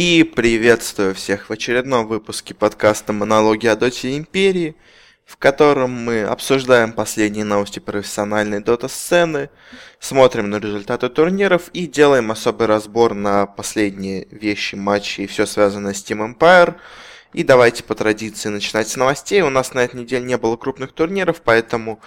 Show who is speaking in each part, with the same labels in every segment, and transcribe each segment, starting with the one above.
Speaker 1: И приветствую всех в очередном выпуске подкаста «Монологи о Доте Империи», в котором мы обсуждаем последние новости профессиональной дота-сцены, смотрим на результаты турниров и делаем особый разбор на последние вещи, матчи и все связанное с Team Empire. И давайте по традиции начинать с новостей. У нас на этой неделе не было крупных турниров, поэтому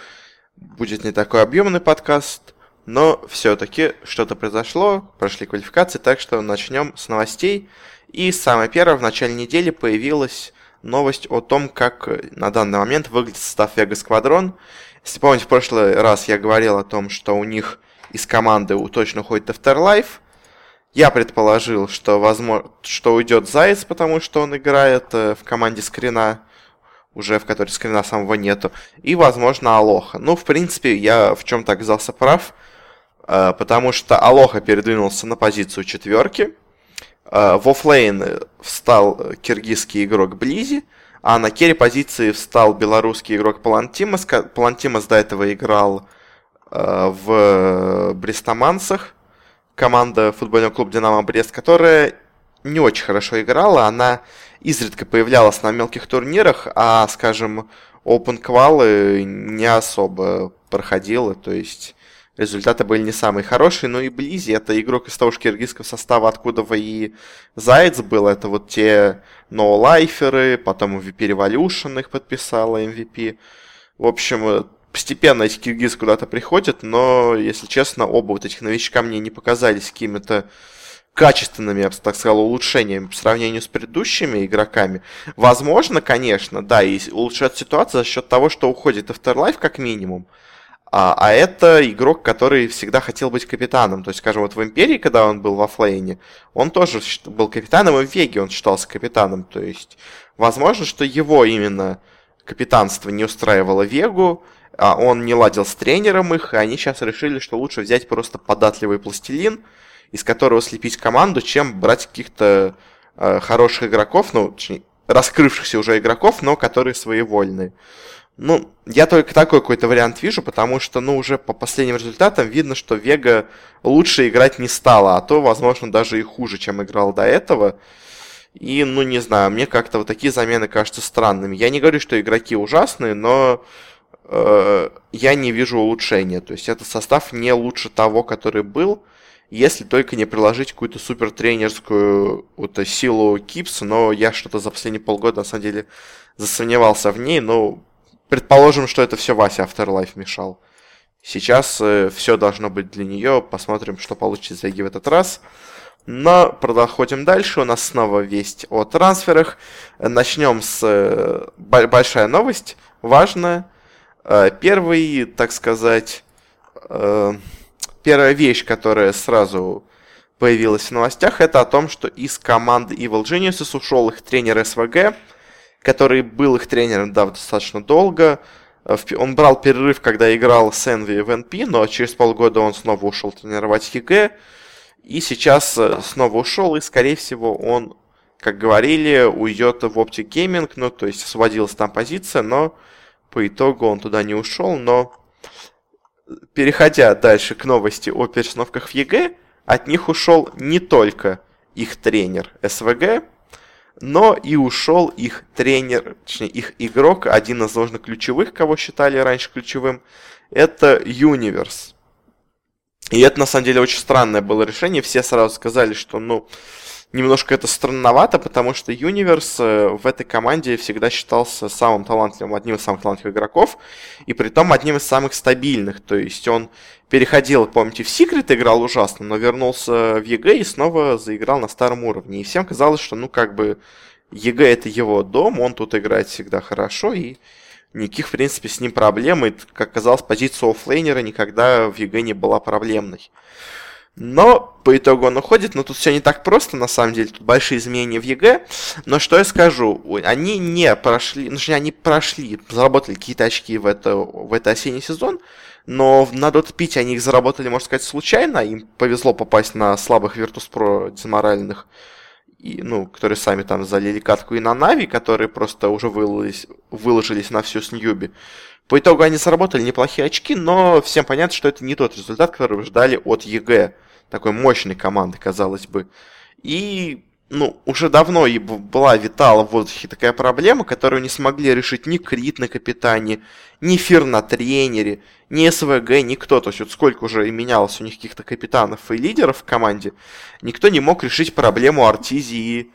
Speaker 1: будет не такой объемный подкаст – но все-таки что-то произошло, прошли квалификации, так что начнем с новостей. И самое первое, в начале недели появилась новость о том, как на данный момент выглядит состав Вега Сквадрон. Если помните, в прошлый раз я говорил о том, что у них из команды точно уходит Afterlife. Я предположил, что, возможно, что уйдет Заяц, потому что он играет э, в команде Скрина уже в которой скрина самого нету, и, возможно, Алоха. Ну, в принципе, я в чем-то оказался прав, э, потому что Алоха передвинулся на позицию четверки, э, в оффлейн встал киргизский игрок Близзи, а на керри позиции встал белорусский игрок Палантимос. Палантимос до этого играл э, в Брестомансах, команда футбольного клуба «Динамо Брест», которая не очень хорошо играла. Она изредка появлялась на мелких турнирах, а, скажем, Open квалы не особо проходила, то есть результаты были не самые хорошие, но и Близи, это игрок из того же киргизского состава, откуда и Заяц был, это вот те ноулайферы, потом MVP Revolution их подписала MVP. В общем, постепенно эти киргизы куда-то приходят, но, если честно, оба вот этих новичка мне не показались какими-то качественными, я бы так сказал, улучшениями по сравнению с предыдущими игроками. Возможно, конечно, да, и улучшать ситуацию за счет того, что уходит Afterlife как минимум. А, а это игрок, который всегда хотел быть капитаном. То есть, скажем, вот в Империи, когда он был во Флейне, он тоже был капитаном, и в Веге он считался капитаном. То есть, возможно, что его именно капитанство не устраивало Вегу, а он не ладил с тренером их, и они сейчас решили, что лучше взять просто податливый пластилин – из которого слепить команду, чем брать каких-то э, хороших игроков, ну, точнее, раскрывшихся уже игроков, но которые своевольные. Ну, я только такой какой-то вариант вижу, потому что, ну, уже по последним результатам видно, что Вега лучше играть не стала, а то, возможно, даже и хуже, чем играл до этого. И, ну, не знаю, мне как-то вот такие замены кажутся странными. Я не говорю, что игроки ужасные, но э, я не вижу улучшения. То есть, этот состав не лучше того, который был если только не приложить какую-то супер тренерскую вот, силу Кипса, но я что-то за последние полгода, на самом деле, засомневался в ней, но предположим, что это все Вася Afterlife мешал. Сейчас э, все должно быть для нее, посмотрим, что получится из Лиги в этот раз. Но проходим дальше, у нас снова весть о трансферах. Начнем с э, большая новость, важная. Э, первый, так сказать, э, первая вещь, которая сразу появилась в новостях, это о том, что из команды Evil Geniuses ушел их тренер СВГ, который был их тренером да, достаточно долго. Он брал перерыв, когда играл с Envy в NP, но через полгода он снова ушел тренировать EG. И сейчас э, снова ушел, и, скорее всего, он, как говорили, уйдет в Optic Gaming, ну, то есть освободилась там позиция, но по итогу он туда не ушел, но переходя дальше к новости о перестановках в EG, от них ушел не только их тренер СВГ, но и ушел их тренер, точнее их игрок, один из должных ключевых, кого считали раньше ключевым, это Юниверс. И это на самом деле очень странное было решение. Все сразу сказали, что ну немножко это странновато, потому что Юниверс э, в этой команде всегда считался самым талантливым, одним из самых талантливых игроков, и при том одним из самых стабильных. То есть он переходил, помните, в Секрет играл ужасно, но вернулся в EG и снова заиграл на старом уровне. И всем казалось, что, ну, как бы, EG это его дом, он тут играет всегда хорошо, и никаких, в принципе, с ним проблем. И, как казалось, позиция оффлейнера никогда в EG не была проблемной. Но по итогу он уходит, но тут все не так просто, на самом деле, тут большие изменения в EG. Но что я скажу, они не прошли, ну, они прошли, заработали какие-то очки в, это, в этот осенний сезон, но на Dota PIT они их заработали, можно сказать, случайно, им повезло попасть на слабых Virtus.pro деморальных, и, ну, которые сами там залили катку и на Нави, которые просто уже выложились, выложились на всю с Newbee. По итогу они заработали неплохие очки, но всем понятно, что это не тот результат, который вы ждали от EG. Такой мощной команды, казалось бы. И ну, уже давно и была витала в воздухе такая проблема, которую не смогли решить ни Крит на капитане, ни Фир на тренере, ни СВГ, никто. То есть вот сколько уже и менялось у них каких-то капитанов и лидеров в команде, никто не мог решить проблему Артизии и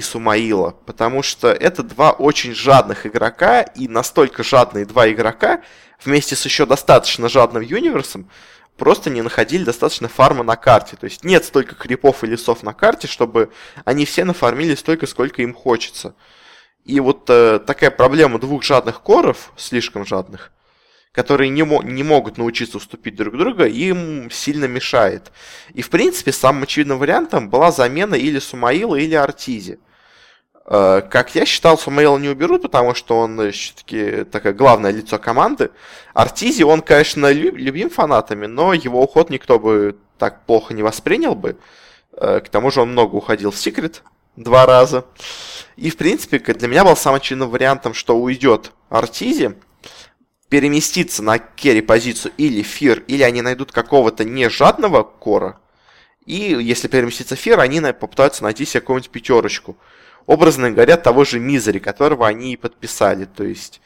Speaker 1: Сумаила, потому что это два очень жадных игрока, и настолько жадные два игрока, вместе с еще достаточно жадным Юниверсом, просто не находили достаточно фарма на карте. То есть нет столько крипов и лесов на карте, чтобы они все нафармили столько, сколько им хочется. И вот э, такая проблема двух жадных коров, слишком жадных, которые не, мо- не могут научиться уступить друг друга, им сильно мешает. И в принципе самым очевидным вариантом была замена или Сумаила, или Артизи. Э, как я считал, Сумаила не уберут, потому что он э, все-таки такое главное лицо команды. Артизи, он, конечно, любим фанатами, но его уход никто бы так плохо не воспринял бы. Э, к тому же он много уходил в секрет два раза. И, в принципе, для меня был самым очевидным вариантом, что уйдет Артизи, переместиться на керри позицию или Фир, или они найдут какого-то нежадного кора, и если переместиться Фир, они попытаются найти себе какую-нибудь пятерочку образно говоря, того же Мизери, которого они и подписали. То есть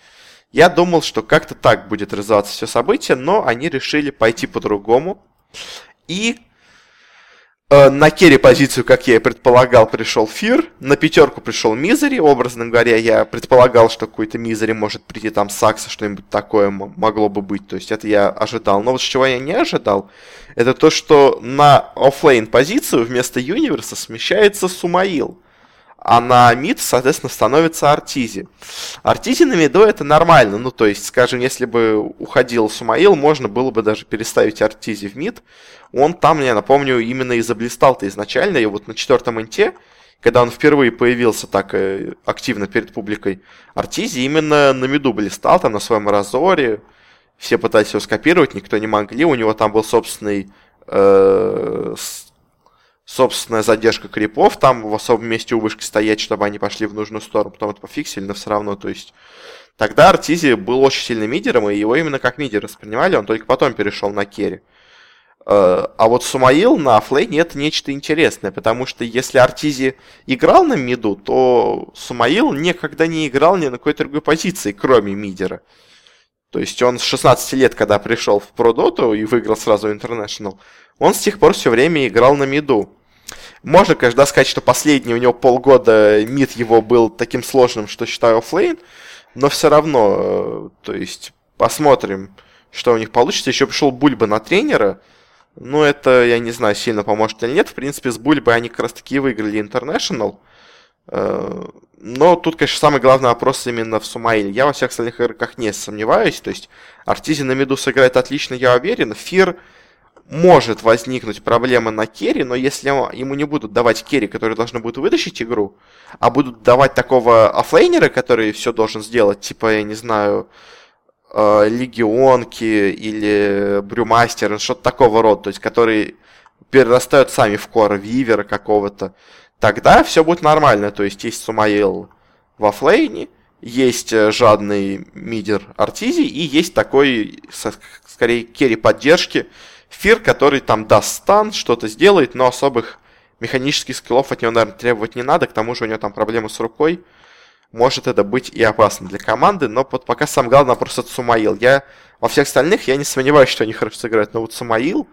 Speaker 1: я думал, что как-то так будет развиваться все событие, но они решили пойти по-другому. И на керри позицию, как я и предполагал, пришел Фир, на пятерку пришел Мизери, образно говоря, я предполагал, что какой-то Мизери может прийти там Сакса, что-нибудь такое могло бы быть, то есть это я ожидал. Но вот чего я не ожидал, это то, что на оффлейн позицию вместо Юниверса смещается Сумаил а на мид, соответственно, становится Артизи. Артизи на миду это нормально, ну, то есть, скажем, если бы уходил Сумаил, можно было бы даже переставить Артизи в мид. Он там, я напомню, именно и заблистал-то изначально, и вот на четвертом инте, когда он впервые появился так э, активно перед публикой, Артизи именно на миду блистал, там на своем разоре, все пытались его скопировать, никто не могли, у него там был собственный э, собственная задержка крипов, там в особом месте у вышки стоять, чтобы они пошли в нужную сторону, потом это пофиксили, но все равно, то есть... Тогда Артизи был очень сильным мидером, и его именно как мидер воспринимали, он только потом перешел на керри. Э, а вот Сумаил на флейне это нечто интересное, потому что если Артизи играл на миду, то Сумаил никогда не играл ни на какой другой позиции, кроме мидера. То есть он с 16 лет, когда пришел в Продоту и выиграл сразу International, он с тех пор все время играл на миду. Можно, конечно, сказать, что последний у него полгода мид его был таким сложным, что считаю оффлейн, но все равно, э, то есть, посмотрим, что у них получится. Еще пришел Бульба на тренера, ну, это, я не знаю, сильно поможет или нет. В принципе, с Бульбой они как раз таки выиграли International. Э, но тут, конечно, самый главный вопрос именно в Сумаиле. Я во всех остальных игроках не сомневаюсь. То есть, Артизи на миду сыграет отлично, я уверен. Фир может возникнуть проблема на керри, но если ему не будут давать керри, которые должны будут вытащить игру, а будут давать такого оффлейнера, который все должен сделать, типа, я не знаю, э, легионки или брюмастер, что-то такого рода, то есть, которые перерастают сами в кор вивера какого-то, тогда все будет нормально. То есть, есть Сумаил в оффлейне, есть э, жадный мидер Артизи и есть такой, скорее, керри поддержки, Фир, который там даст стан, что-то сделает, но особых механических скиллов от него, наверное, требовать не надо. К тому же у него там проблемы с рукой. Может это быть и опасно для команды, но вот пока самое главное вопрос от Сумаил. Я во всех остальных я не сомневаюсь, что они хорошо сыграют, но вот Сумаил,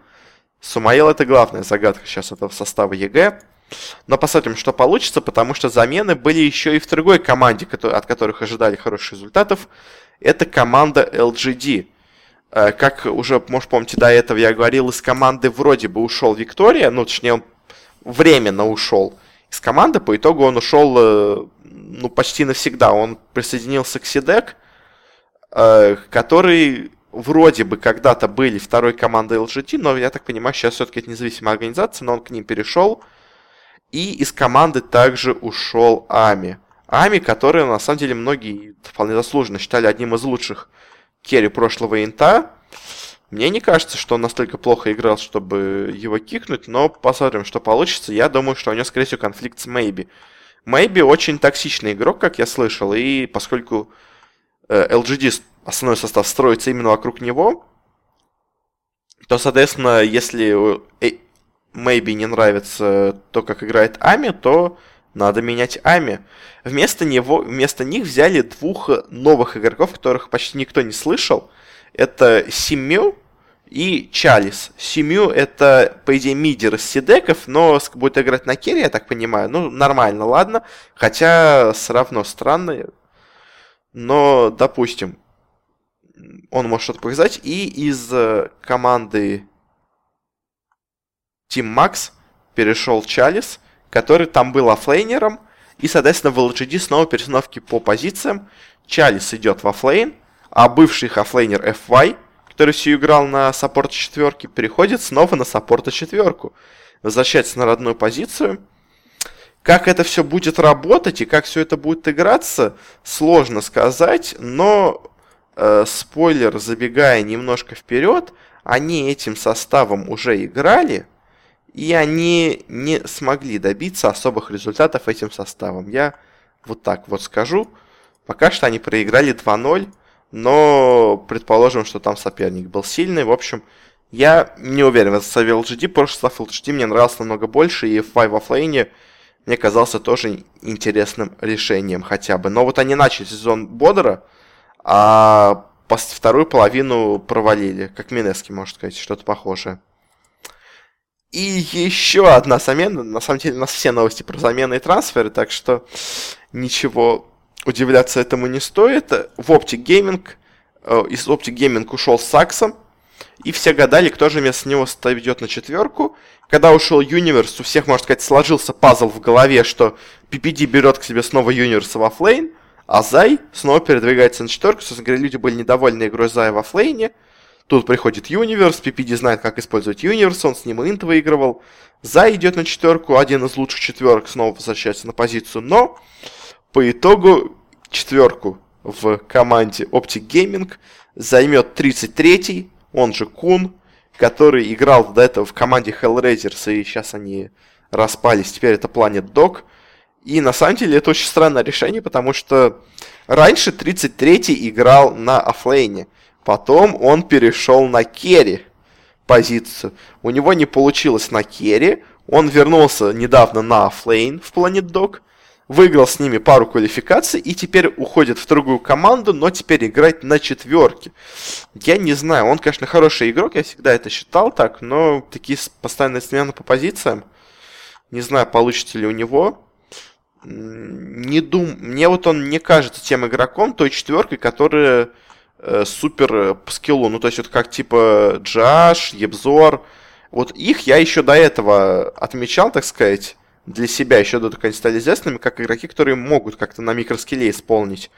Speaker 1: Сумаил это главная загадка сейчас этого состава EG. Но посмотрим, что получится, потому что замены были еще и в другой команде, от которых ожидали хороших результатов. Это команда LGD. Э, как уже, может, помните, до этого я говорил, из команды вроде бы ушел Виктория, ну, точнее, он временно ушел из команды, по итогу он ушел, э, ну, почти навсегда. Он присоединился к Сидек, э, который вроде бы когда-то были второй командой LGT, но, я так понимаю, сейчас все-таки это независимая организация, но он к ним перешел. И из команды также ушел Ами. Ами, который, на самом деле, многие вполне заслуженно считали одним из лучших керри прошлого инта. Мне не кажется, что он настолько плохо играл, чтобы его кикнуть, но посмотрим, что получится. Я думаю, что у него, скорее всего, конфликт с Мэйби. Мэйби очень токсичный игрок, как я слышал, и поскольку э, LGD основной состав строится именно вокруг него, то, соответственно, если maybe не нравится то, как играет Ами, то надо менять Ами. Вместо него, вместо них взяли двух новых игроков, которых почти никто не слышал. Это Симю и Чалис. Симю это, по идее, мидер из CDEC ов, но будет играть на керри, я так понимаю. Ну, нормально, ладно. Хотя все равно странно. Но, допустим, он может что-то показать. И из э, команды Team Max перешел Чалис, который там был оффлейнером. И, соответственно, в LGD снова перестановки по позициям. Чалис идет в оффлейн, а бывший оффлейнер FY, который все играл на саппорта четверки, переходит снова на саппорта четверку. Возвращается на родную позицию. Как это все будет работать и как все это будет играться, сложно сказать, но э, спойлер, забегая немножко вперед, они этим составом уже играли, и они не смогли добиться особых результатов этим составом. Я вот так вот скажу. Пока что они проиграли 2-0, но предположим, что там соперник был сильный. В общем, я не уверен в составе LGD. Прошлый состав LGD мне нравился намного больше, и F5 в оффлейне мне казался тоже интересным решением хотя бы. Но вот они начали сезон бодро, а вторую половину провалили, как Минески, можно сказать, что-то похожее. И еще одна замена. На самом деле у нас все новости про замены и трансферы, так что ничего удивляться этому не стоит. В Optic Gaming, э, из Optic Gaming ушел Саксом, и все гадали, кто же вместо него идет на четверку. Когда ушел Юниверс, у всех, можно сказать, сложился пазл в голове, что PPD берет к себе снова Юниверса в оффлейн, а Зай снова передвигается на четверку. Собственно говоря, люди были недовольны игрой Зая в оффлейне. Тут приходит Юниверс, PPD знает, как использовать Юниверс, он с ним инт выигрывал. Зай идет на четверку, один из лучших четверок снова возвращается на позицию, но по итогу четверку в команде Optic Gaming займет 33-й, он же Кун, который играл до этого в команде Hellraisers, и сейчас они распались, теперь это Planet Dog. И на самом деле это очень странное решение, потому что раньше 33-й играл на оффлейне. Потом он перешел на керри позицию. У него не получилось на керри. Он вернулся недавно на оффлейн в Planet Dog. Выиграл с ними пару квалификаций и теперь уходит в другую команду, но теперь играть на четверке. Я не знаю, он, конечно, хороший игрок, я всегда это считал так, но такие постоянные смены по позициям, не знаю, получится ли у него не дум... Мне вот он не кажется тем игроком, той четверкой, которая э, супер э, по скиллу. Ну, то есть, вот как типа Джаш, Ебзор. Вот их я еще до этого отмечал, так сказать, для себя, еще до того, они стали известными, как игроки, которые могут как-то на микроскилле исполнить.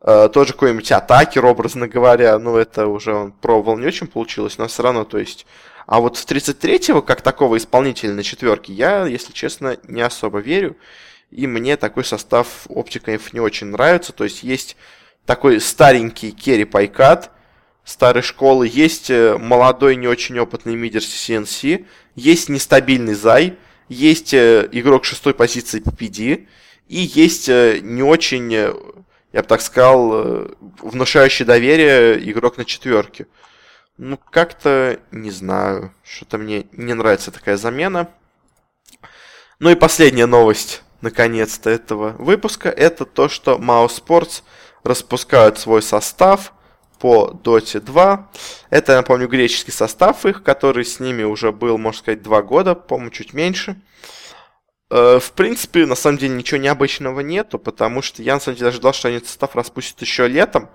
Speaker 1: Э, тот же какой-нибудь атакер, образно говоря, ну, это уже он пробовал не очень получилось, но все равно, то есть... А вот в 33-го, как такого исполнителя на четверке, я, если честно, не особо верю. И мне такой состав оптиков не очень нравится. То есть есть такой старенький Керри Пайкат старой школы, есть э, молодой, не очень опытный мидер CNC, есть нестабильный Зай, есть э, игрок шестой позиции PPD, и есть э, не очень, я бы так сказал, внушающий доверие игрок на четверке. Ну, как-то не знаю, что-то мне не нравится такая замена. Ну и последняя новость наконец-то, этого выпуска, это то, что Mao Sports распускают свой состав по Dota 2. Это, я напомню, греческий состав их, который с ними уже был, можно сказать, два года, по-моему, чуть меньше. Э, в принципе, на самом деле, ничего необычного нету, потому что я, на самом деле, ожидал, что они состав распустят еще летом,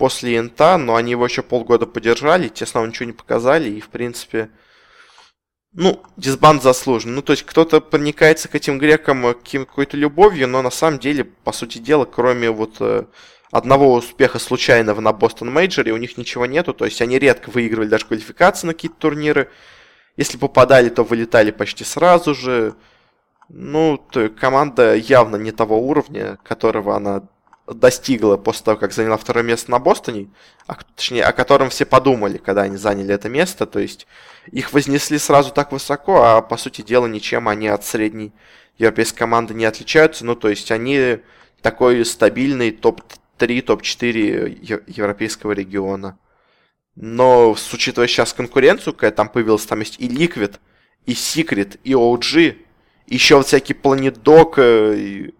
Speaker 1: после инта, но они его еще полгода поддержали, те снова ничего не показали, и, в принципе, ну, дисбанд заслужен. Ну, то есть кто-то проникается к этим грекам э, какой-то любовью, но на самом деле, по сути дела, кроме вот э, одного успеха случайного на Бостон Мейджоре, у них ничего нету. То есть они редко выигрывали даже квалификации на какие-то турниры. Если попадали, то вылетали почти сразу же. Ну, то команда явно не того уровня, которого она достигла после того, как заняла второе место на Бостоне, а, точнее, о котором все подумали, когда они заняли это место. То есть их вознесли сразу так высоко, а по сути дела ничем они от средней европейской команды не отличаются. Ну, то есть они такой стабильный топ-3, топ-4 европейского региона. Но, с учитывая сейчас конкуренцию, какая там появилась, там есть и Liquid, и Secret, и OG, еще вот всякие Планетдок, и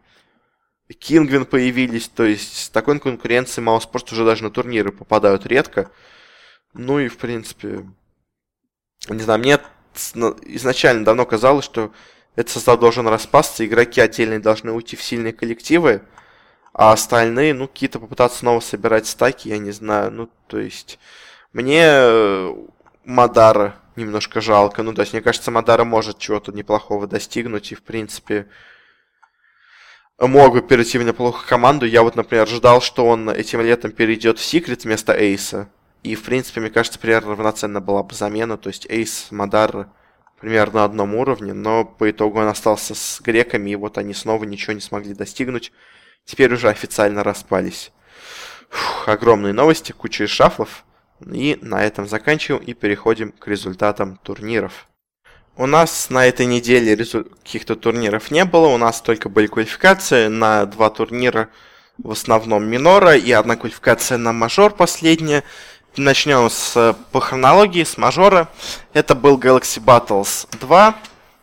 Speaker 1: Кингвин появились, то есть с такой конкуренцией Мауспорт уже даже на турниры попадают редко. Ну и, в принципе, не знаю, мне изначально давно казалось, что этот состав должен распасться, игроки отдельные должны уйти в сильные коллективы, а остальные, ну, какие-то попытаться снова собирать стаки, я не знаю, ну, то есть, мне э, Мадара немножко жалко, ну, то есть, мне кажется, Мадара может чего-то неплохого достигнуть, и, в принципе, мог бы перейти в неплохую команду. Я вот, например, ждал, что он этим летом перейдет в Секрет вместо Эйса, и, в принципе, мне кажется, примерно равноценно была бы замена, то есть Эйс, Мадар примерно на одном уровне, но по итогу он остался с греками, и вот они снова ничего не смогли достигнуть. Теперь уже официально распались. Фух, огромные новости, куча шафлов. И на этом заканчиваем и переходим к результатам турниров. У нас на этой неделе резу... каких-то турниров не было, у нас только были квалификации на два турнира, в основном минора, и одна квалификация на мажор последняя. Начнем с, по хронологии, с мажора. Это был Galaxy Battles 2,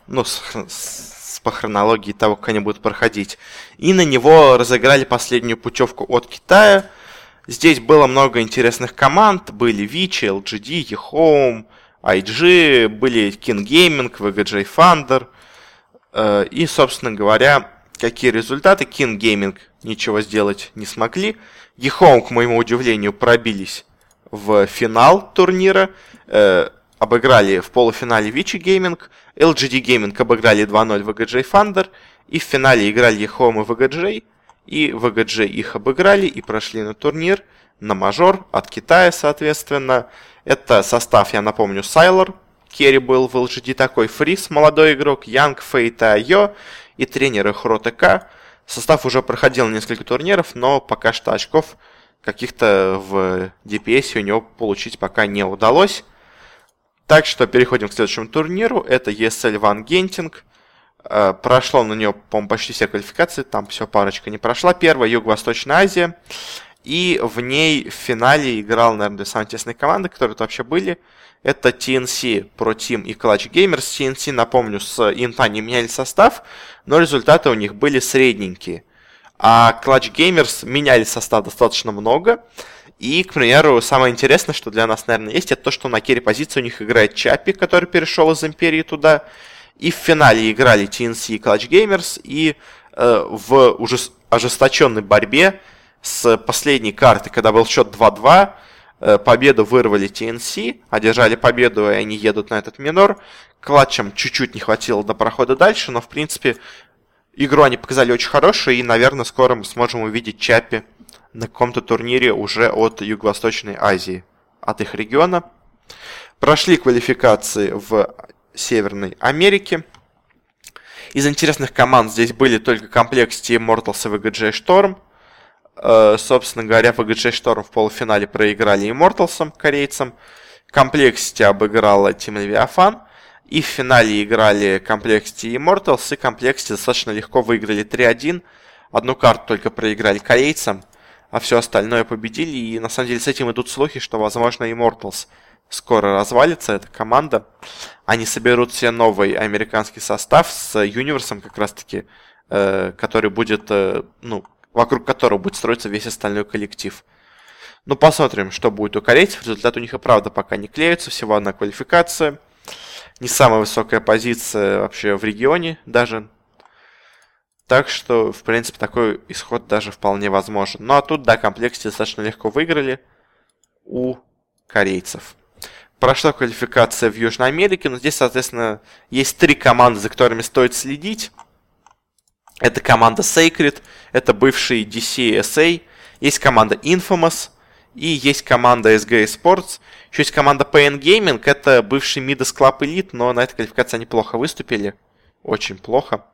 Speaker 1: ну, с, с, по хронологии того, как они будут проходить. И на него разыграли последнюю путевку от Китая. Здесь было много интересных команд. Были Vici, LGD, eHome, IG, были King Gaming, VGJ Thunder. Э, и, собственно говоря, какие результаты? King Gaming ничего сделать не смогли. eHome, к моему удивлению, пробились в финал турнира. Обыграли в полуфинале Vici Gaming, LGD Gaming обыграли 2-0 VGJ Thunder, и в финале играли Home и VGJ, и VGJ их обыграли и прошли на турнир, на мажор от Китая, соответственно. Это состав, я напомню, Сайлор, Керри был в LGD такой, Фрис, молодой игрок, Янг, Фейт Айо и тренеры Хротека. Состав уже проходил несколько турниров, но пока что очков каких-то в DPS у него получить пока не удалось. Так что переходим к следующему турниру. Это ESL Ван Гентинг. Э, прошло на нее, по-моему, почти все квалификации. Там все парочка не прошла. Первая Юго-Восточная Азия. И в ней в финале играл, наверное, две самые тесные команды, которые тут вообще были. Это TNC Pro Team и Clutch Gamers. TNC, напомню, с Инта не меняли состав, но результаты у них были средненькие. А Clutch Gamers меняли состав достаточно много. И, к примеру, самое интересное, что для нас, наверное, есть, это то, что на керри позиции у них играет Чапи, который перешел из Империи туда. И в финале играли TNC и Clutch Gamers. И э, в уже ожесточенной борьбе с последней карты, когда был счет 2-2, э, победу вырвали TNC, одержали победу, и они едут на этот минор. Клатчам чуть-чуть не хватило до прохода дальше, но, в принципе, Игру они показали очень хорошую, и, наверное, скоро мы сможем увидеть Чапи на каком-то турнире уже от Юго-Восточной Азии, от их региона. Прошли квалификации в Северной Америке. Из интересных команд здесь были только комплекс Team Mortals и VGJ Storm. Э, собственно говоря, VGJ Storm в полуфинале проиграли Immortals, корейцам. Complexity обыграла Team Leviathan. И в финале играли Complexity и Immortals, и Complexity достаточно легко выиграли 3-1. Одну карту только проиграли корейцам, а все остальное победили. И на самом деле с этим идут слухи, что, возможно, Immortals скоро развалится, эта команда. Они соберут себе новый американский состав с Юниверсом как раз-таки, э, который будет, э, ну, вокруг которого будет строиться весь остальной коллектив. Ну, посмотрим, что будет у корейцев. Результат у них и правда пока не клеится, всего одна квалификация не самая высокая позиция вообще в регионе даже. Так что, в принципе, такой исход даже вполне возможен. Ну а тут, да, комплекте достаточно легко выиграли у корейцев. Прошла квалификация в Южной Америке, но здесь, соответственно, есть три команды, за которыми стоит следить. Это команда Sacred, это бывший DCSA, есть команда Infamous, и есть команда SG Sports. Еще есть команда PN Gaming. Это бывший Midas Club Elite, но на этой квалификации они плохо выступили. Очень плохо.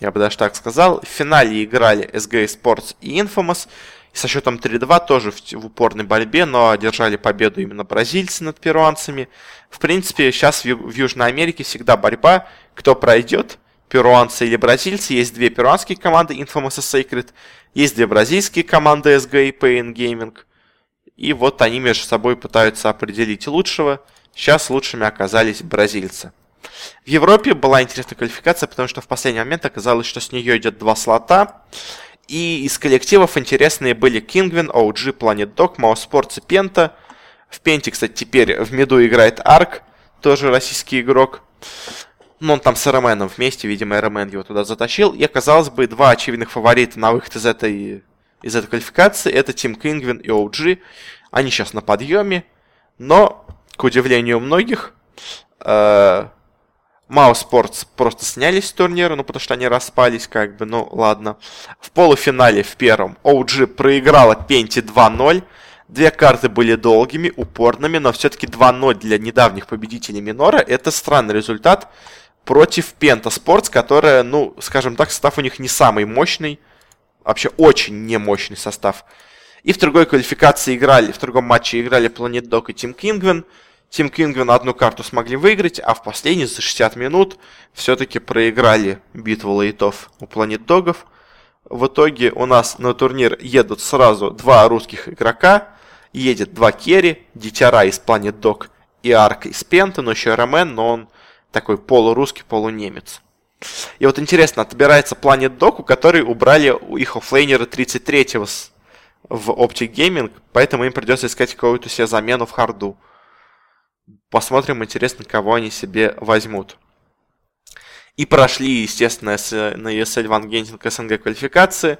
Speaker 1: Я бы даже так сказал. В финале играли SG Sports и Infamous. И со счетом 3-2 тоже в, в упорной борьбе, но одержали победу именно бразильцы над перуанцами. В принципе, сейчас в, в Южной Америке всегда борьба. Кто пройдет, перуанцы или бразильцы. Есть две перуанские команды, Infamous и Sacred. Есть две бразильские команды, SG и PN Gaming. И вот они между собой пытаются определить лучшего. Сейчас лучшими оказались бразильцы. В Европе была интересная квалификация, потому что в последний момент оказалось, что с нее идет два слота. И из коллективов интересные были Kingwin, OG, Planet Dog, Mousesports и Penta. В Пенте, кстати, теперь в меду играет Арк, тоже российский игрок. Ну, он там с РМНом вместе, видимо, РМН его туда затащил. И, казалось бы, два очевидных фаворита на выход из этой, из этой квалификации. Это Тим Кингвин и OG. Они сейчас на подъеме. Но, к удивлению многих, э, Маус Спортс просто снялись с турнира, ну, потому что они распались, как бы, ну, ладно. В полуфинале в первом OG проиграла Пенти 2-0. Две карты были долгими, упорными, но все-таки 2-0 для недавних победителей Минора – это странный результат против Пента Спортс, которая, ну, скажем так, состав у них не самый мощный, вообще очень немощный состав. И в другой квалификации играли, в другом матче играли Planet Dog и Team Kingwin – Тим Кингвин одну карту смогли выиграть, а в последние за 60 минут все-таки проиграли битву лейтов у Планет Догов. В итоге у нас на турнир едут сразу два русских игрока. Едет два керри, Дитяра из Планет Дог и Арк из Пента, но еще Ромен, но он такой полурусский, полунемец. И вот интересно, отбирается Planet Dog, у которой убрали у их оффлейнера 33-го в Optic Gaming, поэтому им придется искать какую-то себе замену в харду. Посмотрим, интересно, кого они себе возьмут. И прошли, естественно, на ESL Ван Гентинг СНГ квалификации,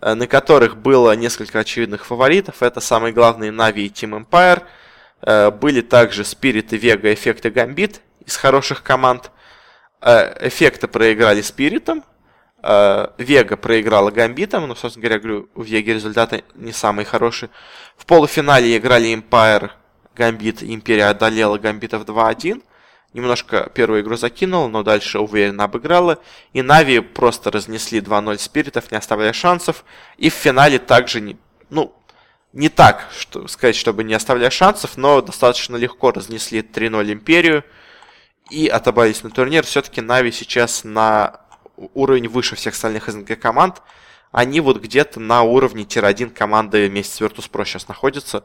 Speaker 1: э, на которых было несколько очевидных фаворитов. Это самые главные Navi и Team Empire. Э, были также Spirit и Vega, Эффект и Гамбит из хороших команд. Э, Эффекты проиграли Спиритом, Вега проиграла Гамбитом, ну, собственно говоря, говорю, у Веги результаты не самые хорошие. В полуфинале играли Empire Гамбит Империя одолела Гамбитов 2-1. Немножко первую игру закинула, но дальше уверенно обыграла. И Нави просто разнесли 2-0 спиритов, не оставляя шансов. И в финале также, не, ну, не так, что сказать, чтобы не оставляя шансов, но достаточно легко разнесли 3-0 Империю. И отобрались на турнир. Все-таки Нави сейчас на уровень выше всех остальных СНГ команд. Они вот где-то на уровне tier-1 команды вместе с Virtus.pro сейчас находятся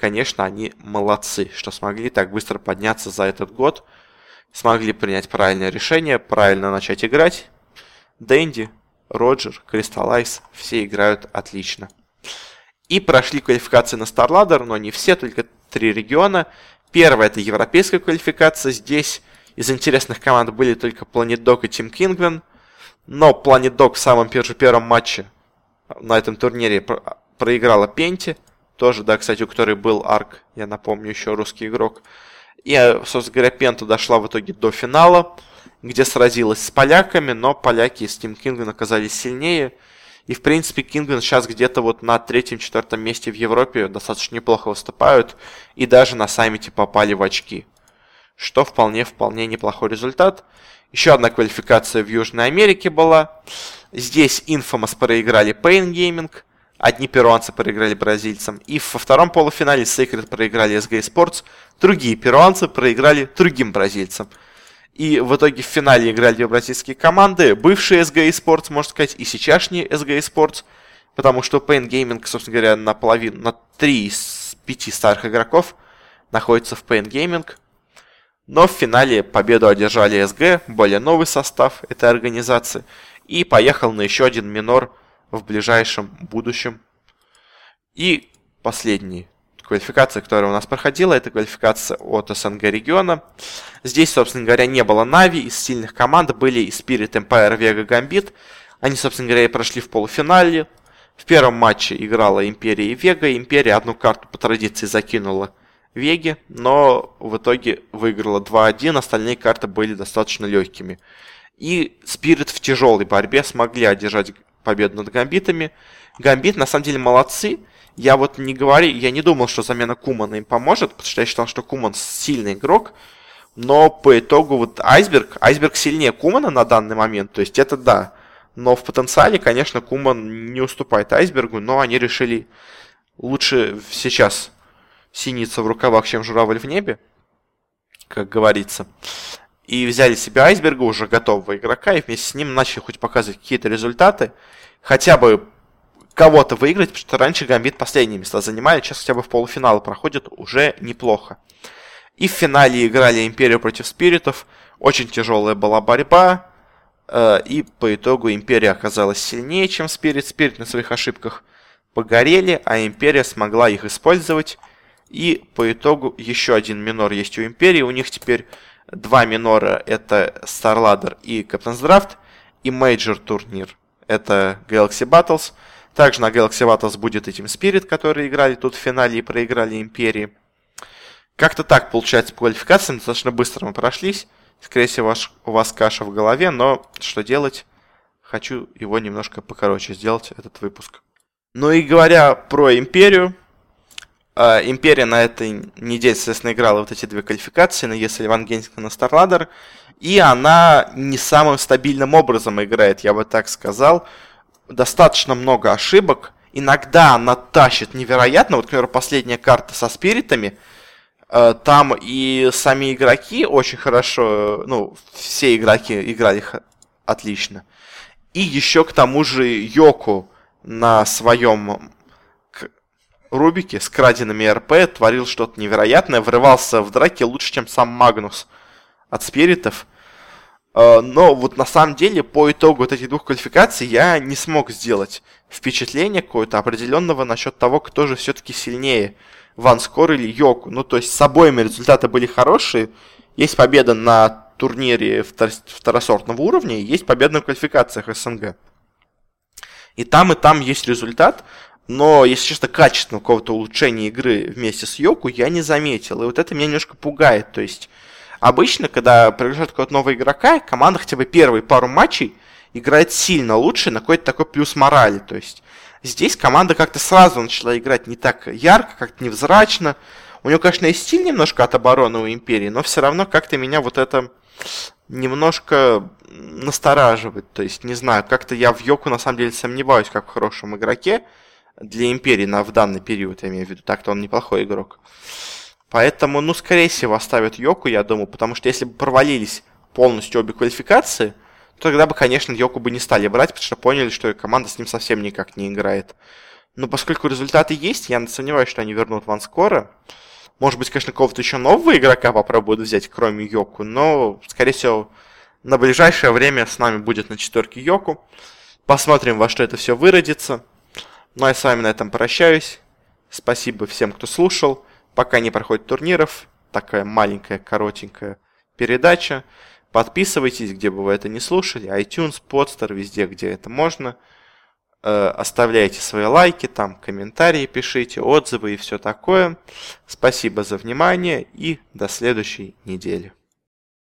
Speaker 1: конечно, они молодцы, что смогли так быстро подняться за этот год, смогли принять правильное решение, правильно начать играть. Дэнди, Роджер, Кристаллайз, все играют отлично. И прошли квалификации на StarLadder, но не все, только три региона. Первая это европейская квалификация. Здесь из интересных команд были только Planet Dog и Team Kingwin. Но Planet Dog в самом первом матче на этом турнире проиграла Пенти. Тоже, да, кстати, у которой был арк, я напомню, еще русский игрок. И, собственно говоря, Пента дошла в итоге до финала, где сразилась с поляками, но поляки с Тим Кингвин оказались сильнее. И, в принципе, Кингвин сейчас где-то вот на третьем-четвертом месте в Европе достаточно неплохо выступают. И даже на саммите попали в очки. Что вполне-вполне неплохой результат. Еще одна квалификация в Южной Америке была. Здесь Infamous проиграли Pain Gaming – Одни перуанцы проиграли бразильцам. И во втором полуфинале Sacred проиграли SG Sports. Другие перуанцы проиграли другим бразильцам. И в итоге в финале играли две бразильские команды. Бывшие SG Sports, можно сказать, и сейчасшние SG Sports. Потому что Pain Gaming, собственно говоря, на половину, на три из пяти старых игроков находится в Pain Gaming. Но в финале победу одержали SG, более новый состав этой организации. И поехал на еще один минор в ближайшем будущем. И последний квалификация, которая у нас проходила, это квалификация от СНГ региона. Здесь, собственно говоря, не было Нави, из сильных команд были и Spirit Empire, Vega, Gambit. Они, собственно говоря, и прошли в полуфинале. В первом матче играла Империя и Вега. Империя одну карту по традиции закинула Веге, но в итоге выиграла 2-1, остальные карты были достаточно легкими. И Спирит в тяжелой борьбе смогли одержать победу над гамбитами. Гамбит, на самом деле, молодцы. Я вот не говорю, я не думал, что замена Кумана им поможет, потому что я считал, что Куман сильный игрок. Но по итогу вот Айсберг, Айсберг сильнее Кумана на данный момент, то есть это да. Но в потенциале, конечно, Куман не уступает Айсбергу, но они решили лучше сейчас синиться в рукавах, чем журавль в небе, как говорится и взяли себе Айсберга, уже готового игрока, и вместе с ним начали хоть показывать какие-то результаты, хотя бы кого-то выиграть, потому что раньше Гамбит последние места занимали, сейчас хотя бы в полуфиналы проходит уже неплохо. И в финале играли Империю против Спиритов. Очень тяжелая была борьба, э, и по итогу Империя оказалась сильнее, чем Спирит. Спирит на своих ошибках погорели, а Империя смогла их использовать. И по итогу еще один минор есть у Империи. У них теперь два минора. Это Starladder и Captain's Draft. И мейджор турнир. Это Galaxy Battles. Также на Galaxy Battles будет Team Spirit, которые играли тут в финале и проиграли Империи. Как-то так получается по квалификациям. Достаточно быстро мы прошлись. Скорее всего, ваш, у вас каша в голове, но что делать? Хочу его немножко покороче сделать, этот выпуск. Ну и говоря про Империю, Империя на этой неделе, соответственно, играла вот эти две квалификации на ESL Ван Генсика на Старладер, и она не самым стабильным образом играет, я бы так сказал. Достаточно много ошибок, иногда она тащит невероятно, вот, например, последняя карта со спиритами – Э, там и сами игроки очень хорошо, ну, все игроки играли отлично. И еще к тому же Йоку на своем Рубике с краденными РП творил что-то невероятное, врывался в драке лучше, чем сам Магнус от спиритов. Э, но вот на самом деле по итогу вот этих двух квалификаций я не смог сделать впечатление какое-то определенного насчет того, кто же все-таки сильнее. Ванскор или Йоку. Ну, то есть с обоими результаты были хорошие. Есть победа на турнире второсортного уровня, есть победа на квалификациях СНГ. И там, и там есть результат, но, если честно, качественного какого-то улучшения игры вместе с Йоку я не заметил. И вот это меня немножко пугает. То есть, обычно, когда приглашают какого-то нового игрока, команда хотя бы первые пару матчей играет сильно лучше на какой-то такой плюс морали. То есть, Здесь команда как-то сразу начала играть не так ярко, как-то невзрачно. У него, конечно, и стиль немножко от обороны у Империи, но все равно как-то меня вот это немножко настораживает. То есть, не знаю, как-то я в Йоку на самом деле сомневаюсь, как в хорошем игроке для Империи на, в данный период, я имею в виду. Так-то он неплохой игрок. Поэтому, ну, скорее всего, оставят Йоку, я думаю, потому что если бы провалились полностью обе квалификации, тогда бы, конечно, Йоку бы не стали брать, потому что поняли, что команда с ним совсем никак не играет. Но поскольку результаты есть, я сомневаюсь, что они вернут Ван скоро. Может быть, конечно, какого-то еще нового игрока попробуют взять, кроме Йоку, но, скорее всего, на ближайшее время с нами будет на четверке Йоку. Посмотрим, во что это все выродится. Ну а я с вами на этом прощаюсь. Спасибо всем, кто слушал. Пока не проходит турниров, такая маленькая, коротенькая передача. Подписывайтесь, где бы вы это не слушали, iTunes, Podster, везде, где это можно. Э, оставляйте свои лайки, там комментарии пишите, отзывы и все такое. Спасибо за внимание и до следующей недели.